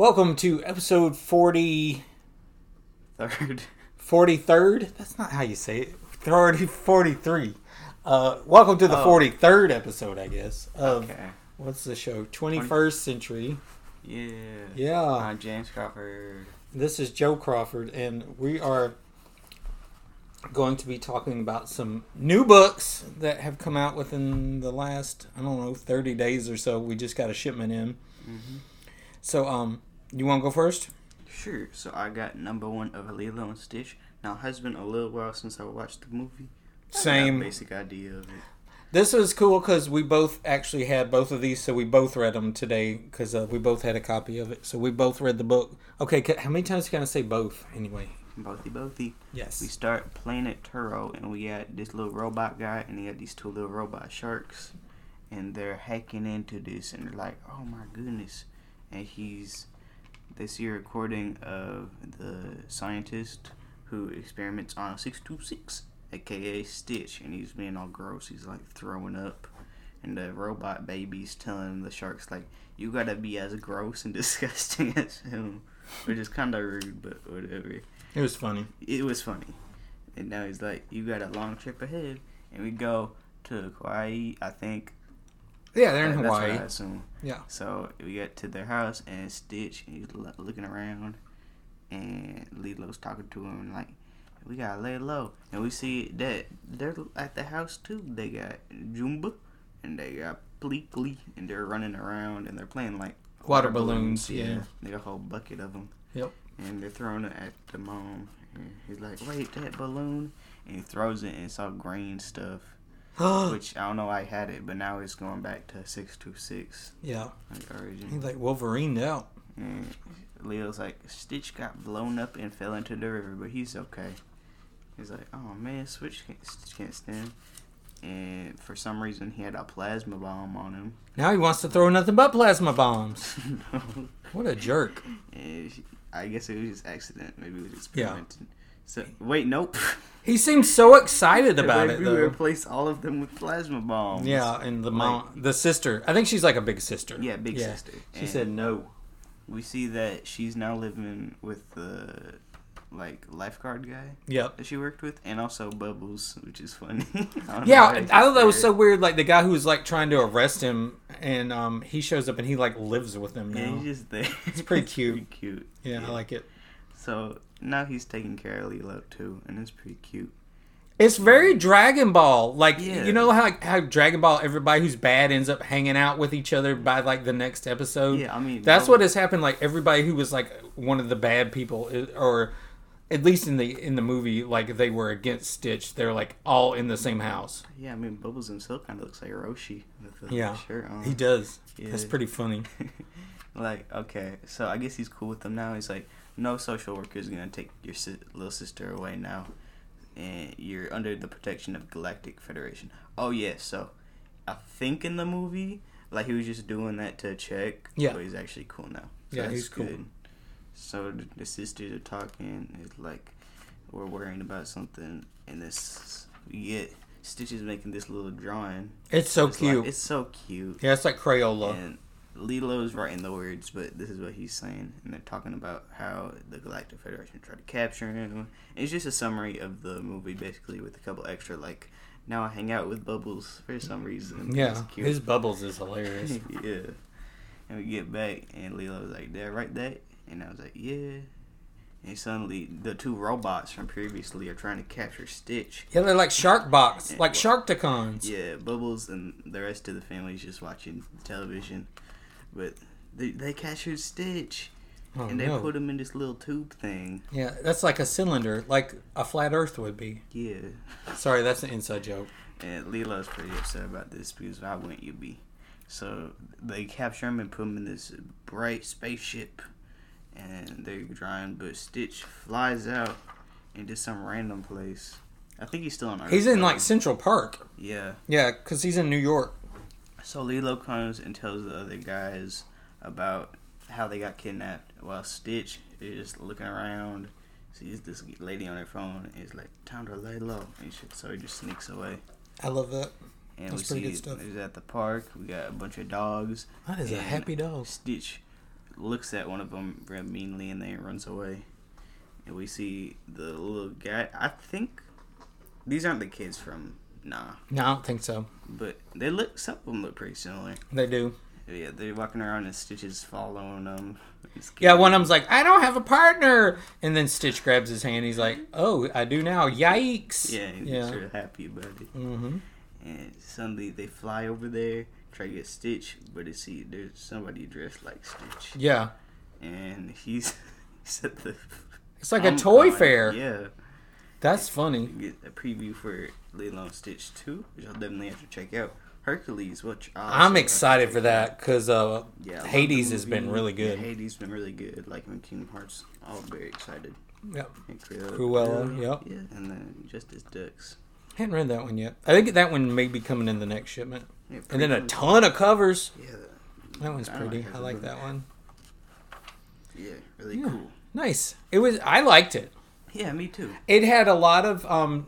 Welcome to episode 40, Third. 43rd. That's not how you say it. 30, 43. Uh, welcome to the Oh. 43rd episode, I guess, of Okay. what's the show? 21st Century. Yeah. Yeah. I'm James Crawford. This is Joe Crawford, and we are going to be talking about some new books that have come out within the last, I don't know, 30 days or so. We just got a shipment in. Mm-hmm. So, um, you want to go first? Sure. So I got number one of Lilo and Stitch. Now, it has been a little while since I watched the movie. Same. basic idea of it. This was cool because we both actually had both of these, so we both read them today because uh, we both had a copy of it. So we both read the book. Okay, how many times you can I say both anyway? Bothy bothy. Yes. We start Planet Turo, and we got this little robot guy, and he got these two little robot sharks, and they're hacking into this, and they're like, "Oh my goodness!" And he's they see a recording of the scientist who experiments on six two six, aka Stitch, and he's being all gross. He's like throwing up, and the robot baby's telling the sharks like, "You gotta be as gross and disgusting as him," which is kind of rude, but whatever It was funny. it was funny. And now he's like, "You got a long trip ahead," and we go to Hawaii. I think Yeah, they're in That- that's Hawaii. I assume. Yeah. So we get to their house and Stitch, he's looking around, and Lilo's talking to him like, "We gotta lay low." And we see that they're at the house too. They got Jumba, and they got Pleakley, and they're running around and they're playing like Water balloons, yeah. They got a whole bucket of them. Yep. And they're throwing it at the mom. And he's like, "Wait, that balloon!" And he throws it, and it's all green stuff. Which I don't know why I had it, but now it's going back to six two six yeah. like origin. He's like Wolverine out. And Leo's like, Stitch got blown up and fell into the river, but he's okay. He's like, oh man, Switch can't, Stitch can't stand. And for some reason, he had a plasma bomb on him. Now he wants to throw nothing but plasma bombs. What a jerk. and she- I guess it was just accident. Maybe it was Yeah. Experimenting. So wait, nope. He seems so excited about They it though. replaced all of them with plasma bombs. Yeah, and the mom, the sister. I think she's like a big sister. Yeah, big sister. She And said no. we see that she's now living with the like lifeguard guy. Yep. that she worked with, and also Bubbles, which is funny. I Yeah, why I thought that was so weird. Like the guy who was like trying to arrest him, and um, he shows up and he like lives with him Yeah, he's just there. It's pretty cute. pretty cute. yeah, I like it. So now he's taking care of Lilo too, and it's pretty cute. It's very Dragon Ball. Like Yeah. you know how how Dragon Ball, everybody who's bad ends up hanging out with each other by like the next episode. Yeah, I mean That's Bubbles- what has happened. Like everybody who was like one of the bad people, or at least in the in the movie, like they were against Stitch. They're like all in the same house. Yeah, I mean Bubbles himself kind of looks like Roshi with the Yeah, shirt on. He does. Yeah. That's pretty funny. like okay, so I guess he's cool with them now. He's like, no social worker is gonna take your si- little sister away now, and you're under the protection of Galactic Federation. Oh yeah, so I think in the movie, like he was just doing that to check. Yeah. but he's actually cool now. So Yeah, he's cool. So the, the sisters are talking. It's like we're worrying about something, and this get Stitch is making this little drawing. It's so It's like- cute. it's so cute. yeah, it's like Crayola. And Lilo's writing the words, but this is what he's saying, and they're talking about how the Galactic Federation tried to capture him. It's just a summary of the movie, basically, with a couple extra like. Now I hang out with Bubbles for some reason. yeah, his bubbles is hilarious. yeah. And we get back, and Lilo was like, "Did I write that?" And I was like, "Yeah." And suddenly, the two robots from previously are trying to capture Stitch. yeah, they're like Shark Box, like Sharktacons. Yeah, Bubbles and the rest of the family is just watching television, but they they captured Stitch Oh, and they no. put him in this little tube thing. Yeah, that's like a cylinder, like a flat Earth would be. Yeah, Sorry, that's an inside joke. and Lilo's pretty upset about this because why wouldn't you be? So they capture him and put him in this bright spaceship, and they're drawing. But Stitch flies out into some random place. I think he's still on Earth. He's in though. like Central Park. yeah. Yeah, because he's in New York. So Lilo comes and tells the other guys about how they got kidnapped, while Stitch is just looking around, sees this lady on her phone, and is like, "Time to lay low," and shit. So he just sneaks away. I love that. And That's we pretty see good stuff. He's at the park. We got a bunch of dogs. That is a and happy dog. Stitch looks at one of them very meanly and then runs away. And we see the little guy. I think these aren't the kids from Nah, No, I don't think so. but they look. Some of them look pretty similar. They do. Yeah, they're walking around and Stitches following them. Yeah, one of them's like, I don't have a partner. And then Stitch grabs his hand. He's like, Oh, I do now. Yikes. Yeah, he's Yeah. sort of happy about it. hmm And suddenly they fly over there, try to get Stitch, but they see there's somebody dressed like Stitch, Yeah. and he's he's at the. It's like a toy fair. Yeah, That's funny. get a preview for Lilo and Stitch 2, which I'll definitely have to check out. Hercules, which I I'm excited for that because uh, Yeah, I Hades has been really Yeah, good. Hades been really good, like in Kingdom Hearts. I'm very excited. Yep. And Cruella, Cruella, yep. Yeah, and then Justice Ducks. Hadn't read that one yet. I think that one may be coming in the next shipment. Yeah, And then a ton of covers. Yeah, That one's I pretty. that I like that one. yeah, really Yeah. cool. Nice. It was. I liked it. Yeah, me too. It had a lot of um,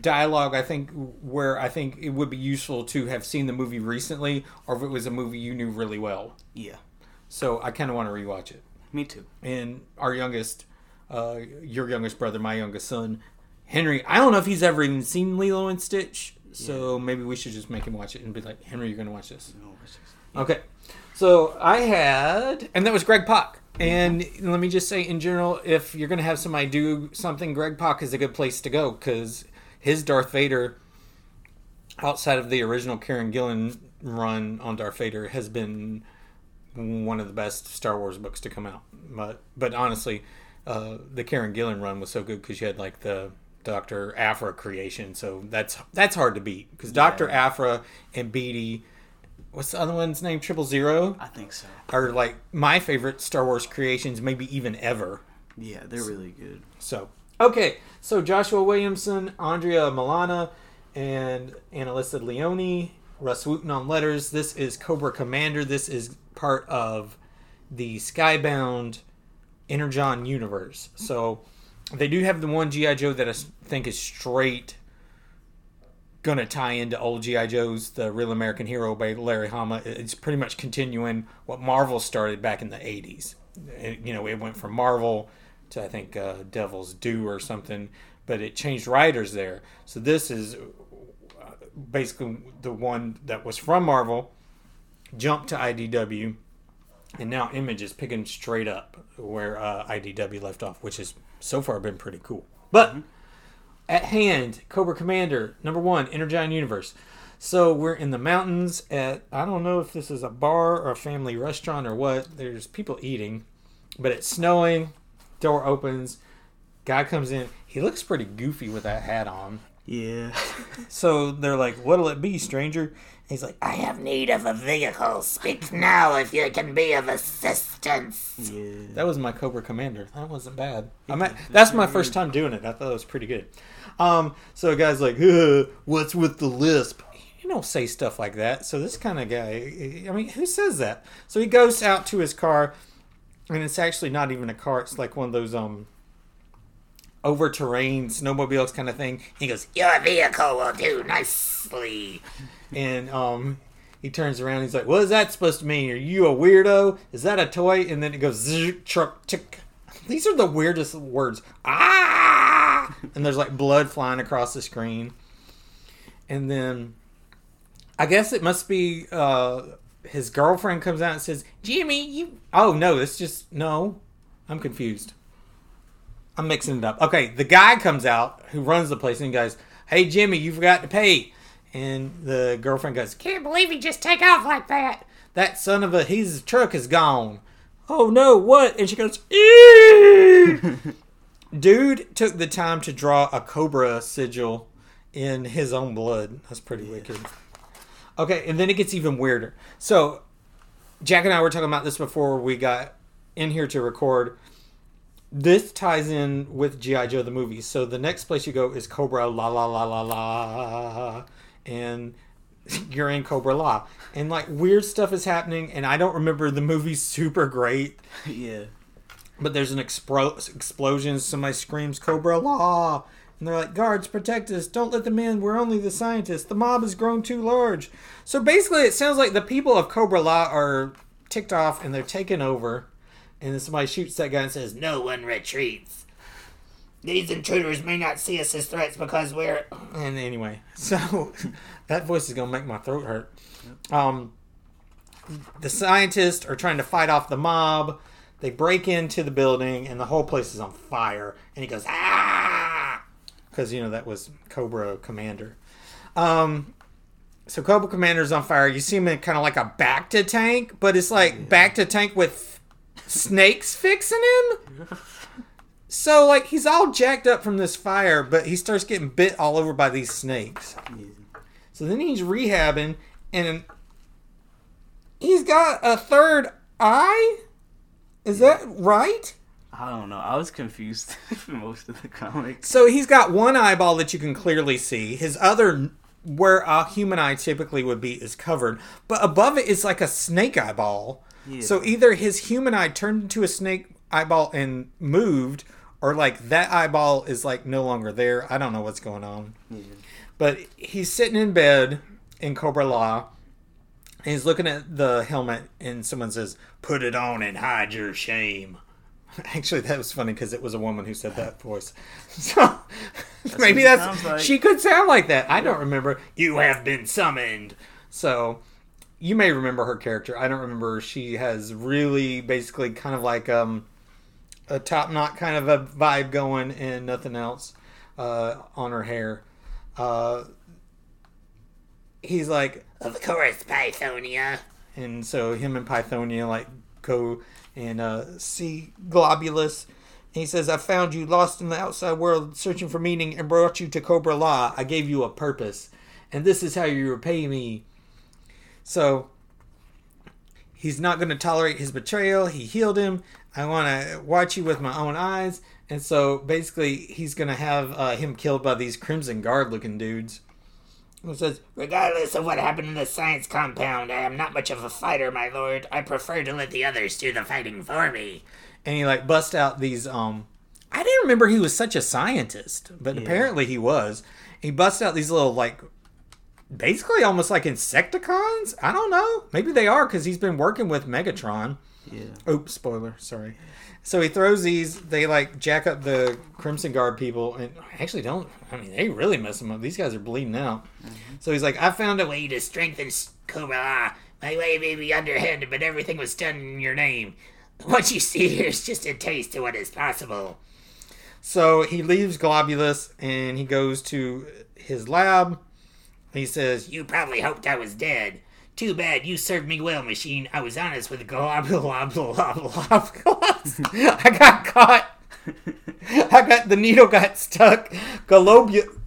dialogue. I think where I think it would be useful to have seen the movie recently, or if it was a movie you knew really well. Yeah, So I kind of want to rewatch it. me too. And our youngest, uh, your youngest brother, my youngest son, Henry. I don't know if he's ever even seen Lilo and Stitch. So maybe we should just make him watch it and be like, Henry, you're gonna watch this. No, this? Okay. So I had, and that was Greg Pak. And let me just say, in general, if you're going to have somebody do something, Greg Pak is a good place to go because his Darth Vader, outside of the original Kieron Gillen run on Darth Vader, has been one of the best Star Wars books to come out. But but honestly, uh, the Kieron Gillen run was so good because you had like the Doctor Aphra creation, so that's that's hard to beat because Doctor Aphra and Beatty. What's the other one's name? Triple Zero I think so. are like my favorite Star Wars creations, maybe even ever. Yeah, they're really good. So okay, so Joshua Williamson, Andrea Milana, and Annalisa Leoni, Rus Wooton on letters. This is Cobra Commander. This is part of the Skybound Energon universe. So they do have the one GI Joe that I think is straight gonna tie into old GI Joes, the Real American Hero by Larry Hama. It's pretty much continuing what Marvel started back in the '80s. It- you know, it went from Marvel to I think uh, Devil's Due or something, but it changed writers there. So this is uh, basically the one that was from Marvel, jumped to IDW, and now Image is picking straight up where uh, IDW left off, which has so far been pretty cool. But at hand, Cobra Commander, number one, Energon Universe. So we're in the mountains at, I don't know if this is a bar or a family restaurant or what. There's people eating, but it's snowing. Door opens. Guy comes in. He looks pretty goofy with that hat on. Yeah. So they're like, What'll it be, stranger? And he's like, I have need of a vehicle. Speak now if you can be of assistance. yeah. That was my Cobra Commander. That wasn't bad. I mean, that's my first time doing it. I thought it was pretty good. Um, so a guy's like, "Uh, "What's with the lisp?" You don't say stuff like that. So this kind of guy, I mean, who says that? So he goes out to his car, and it's actually not even a car. It's like one of those um over terrain snowmobiles kind of thing. He goes, Your vehicle will do nicely. and um he turns around. He's like what is that supposed to mean? Are you a weirdo? Is that a toy? And then it goes truck tick. These are the weirdest words. Ah! And there's like blood flying across the screen. And then i guess it must be uh his girlfriend comes out and says jimmy you oh no it's just no i'm confused i'm mixing it up okay the guy comes out who runs the place and he goes hey jimmy you forgot to pay and the girlfriend goes, Can't believe he just take off like that. That son of a his truck is gone. Oh no, what? And she goes, Dude took the time to draw a cobra sigil in his own blood. That's pretty wicked. Okay, and then it gets even weirder. So Jack and I were talking about this before we got in here to record. This ties in with G.I. Joe the movie. So the next place you go is Cobra La La La La La. And you're in Cobra La. And like weird stuff is happening. And I don't remember the movie super great. yeah. But there's an expro- explosion. Somebody screams Cobra La. And they're like, guards, protect us. Don't let them in. We're only the scientists. The mob has grown too large. So basically, it sounds like the people of Cobra La are ticked off and they're taken over. and then somebody shoots that guy and says, No one retreats. These intruders may not see us as threats because we're. And anyway, so that voice is gonna make my throat hurt. Um, the scientists are trying to fight off the mob. They break into the building, and the whole place is on fire. And he goes ah, because you know that was Cobra Commander. Um, so Cobra Commander's on fire. You see him in kind of like a bacta tank, but it's like bacta tank with snakes fixing him. So like he's all jacked up from this fire, but he starts getting bit all over by these snakes. Yeah. So then he's rehabbing, and he's got a third eye. Is that right? I don't know. I was confused for most of the comic. So he's got one eyeball that you can clearly see. His other, where a human eye typically would be, is covered. But above it is like a snake eyeball. Yeah. So either his human eye turned into a snake eyeball and moved, or like that eyeball is like no longer there. I don't know what's going on. Yeah. But he's sitting in bed in Cobra La. And he's looking at the helmet, and someone says, "Put it on and hide your shame." Actually, that was funny because it was a woman who said that voice. So maybe that's like. she could sound like that. I don't remember. You have been summoned. So you may remember her character. I don't remember. She has really basically kind of like um, a top knot kind of a vibe going and nothing else uh, on her hair. Uh, he's like, Of course, Pythonia. and so him and Pythonia like go and uh, see Globulus. And he says, I found you lost in the outside world searching for meaning and brought you to Cobra La. I gave you a purpose. And this is how you repay me. So he's not going to tolerate his betrayal. He healed him. I want to watch you with my own eyes. And so basically, he's going to have uh, him killed by these Crimson Guard looking dudes. He says, Regardless of what happened in the science compound, I am not much of a fighter, my lord. I prefer to let the others do the fighting for me. and he like bust out these um I didn't remember he was such a scientist, but apparently he was. He busts out these little like basically almost like insecticons. I don't know. Maybe they are because he's been working with Megatron. Yeah. Oops, spoiler. Sorry. So he throws these. They like jack up the Crimson Guard people, and actually don't. I mean, they really mess them up. These guys are bleeding out. Mm-hmm. So he's like, I found a way. To strengthen Cobra La. My way may be underhanded, but everything was done in your name. What you see here is just a taste of what is possible. So he leaves Globulus and he goes to his lab. He says, You probably hoped I was dead. Too bad you served me well, machine. I was honest with globule, globule, globule. I got caught. I got the needle got stuck. Globulus.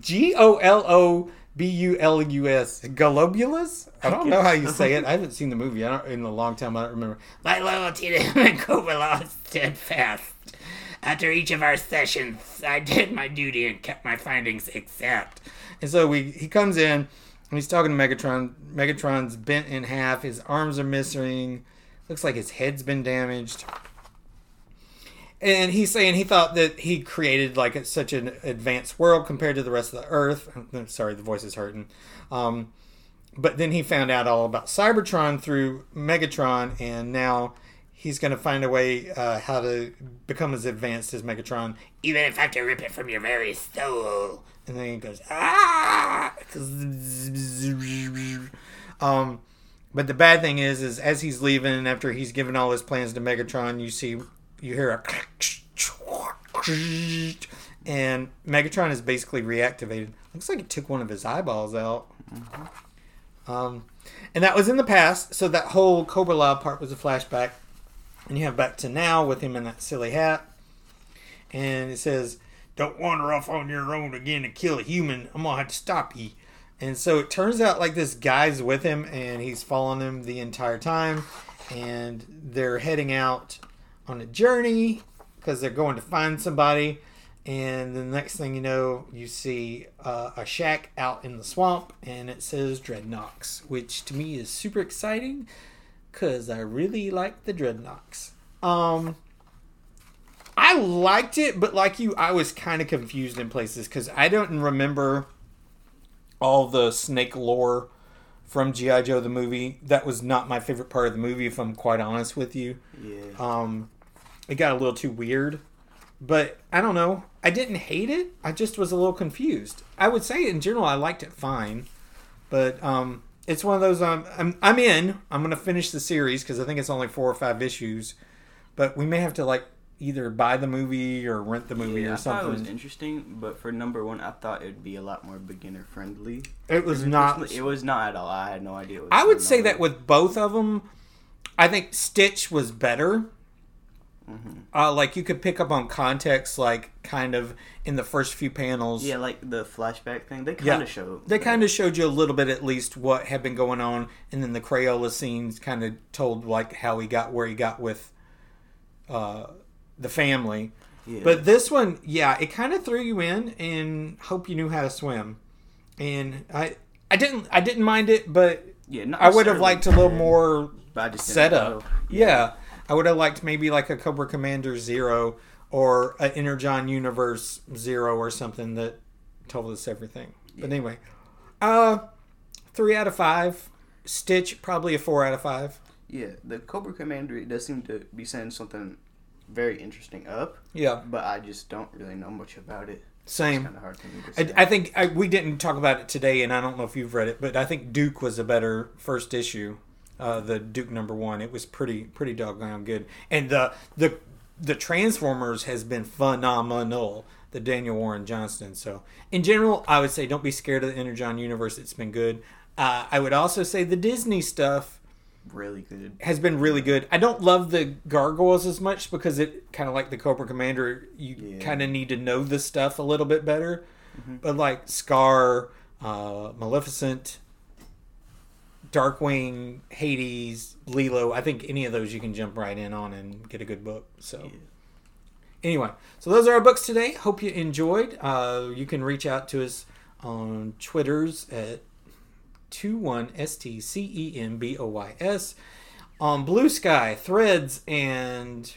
G O L O B U L U S. Globulus? I don't know how you say it. I haven't seen the movie in a long time. I don't remember. My loyalty to him and Cobra La stood fast. After each of our sessions, I did my duty and kept my findings except. And so we he comes in and he's talking to Megatron. Megatron's bent in half. His arms are missing. Looks like his head's been damaged. And he's saying he thought that he created like such an advanced world compared to the rest of the Earth. Sorry, the voice is hurting. Um, but then he found out all about Cybertron through Megatron, and now he's going to find a way uh, how to become as advanced as Megatron. Even if I have to rip it from your very soul. And then he goes, ah! Um, but the bad thing is, is as he's leaving, after he's given all his plans to Megatron, you see, you hear a, and Megatron is basically reactivated. Looks like it took one of his eyeballs out. Um, and that was in the past, so that whole Cobra La part was a flashback. And you have back to now with him in that silly hat. And it says, Don't wander off on your own again and kill a human. I'm going to have to stop you. And so it turns out like this guy's with him and he's following him the entire time. And they're heading out on a journey because they're going to find somebody. And the next thing you know, you see uh, a shack out in the swamp and it says Dreadnoks, which to me is super exciting because I really like the Dreadnoks. Um, I liked it, but like you, I was kind of confused in places because I don't remember all the snake lore from GI Joe the movie. That was not my favorite part of the movie, if I'm quite honest with you. Yeah. Um, it got a little too weird, but I don't know. I didn't hate it. I just was a little confused. I would say in general I liked it fine, but um, it's one of those um, I'm I'm in. I'm gonna finish the series because I think it's only four or five issues, but we may have to like either buy the movie or rent the movie yeah, or I thought it was interesting, but for number one, I thought it would be a lot more beginner friendly. It was not. It was not at all. I had no idea. What I would say that with both of them, I think Stitch was better. Mm-hmm. Uh, like you could pick up on context, like kind of in the first few panels. Yeah, like the flashback thing. They kind Yeah. of showed. They kind of showed you a little bit, at least, what had been going on, and then the Crayola scenes kind of told like how he got where he got with uh, the family. Yeah. But this one, yeah, it kind of threw you in and hope you knew how to swim. And I, I didn't, I didn't mind it, but yeah, I would have liked a little more but I just didn't setup. know. Yeah. I would have liked maybe like a Cobra Commander Zero or an Energon Universe Zero or something that told us everything. But anyway, uh, three out of five. Stitch probably a four out of five. Yeah, the Cobra Commander it does seem to be setting something very interesting up, Yeah, but I just don't really know much about it. Same. kind of hard to say. I, I think I, we didn't talk about it today, and I don't know if you've read it, but I think Duke was a better first issue. Uh, the Duke number one, it was pretty pretty doggone good, and the the the Transformers has been phenomenal. The Daniel Warren Johnston. So in general, I would say don't be scared of the Energon universe. It's been good. Uh, I would also say the Disney stuff really good. has been really good. I don't love the gargoyles as much because it kind of like the Cobra Commander, you Yeah. kind of need to know the stuff a little bit better. Mm-hmm. But like Scar, uh, Maleficent, Darkwing, Hades, Lilo, I think any of those you can jump right in on and get a good book. So. Yeah. Anyway, so those are our books today. Hope you enjoyed. Uh, you can reach out to us on Twitters at 21stCenBoys, on Blue Sky, Threads, and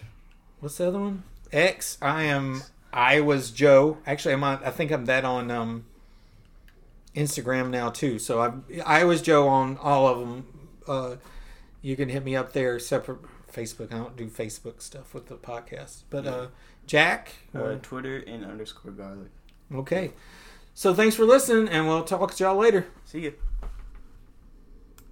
what's the other one? X. I am IowasJoe. Actually, I'm on, I think I'm that on um, Instagram now too. So I IowasJoe on all of them. Uh, you can hit me up there separate Facebook. I don't do Facebook stuff with the podcast, but uh, Jack. Uh, Twitter and underscore garlic. Okay. So thanks for listening, and we'll talk to y'all later. See ya.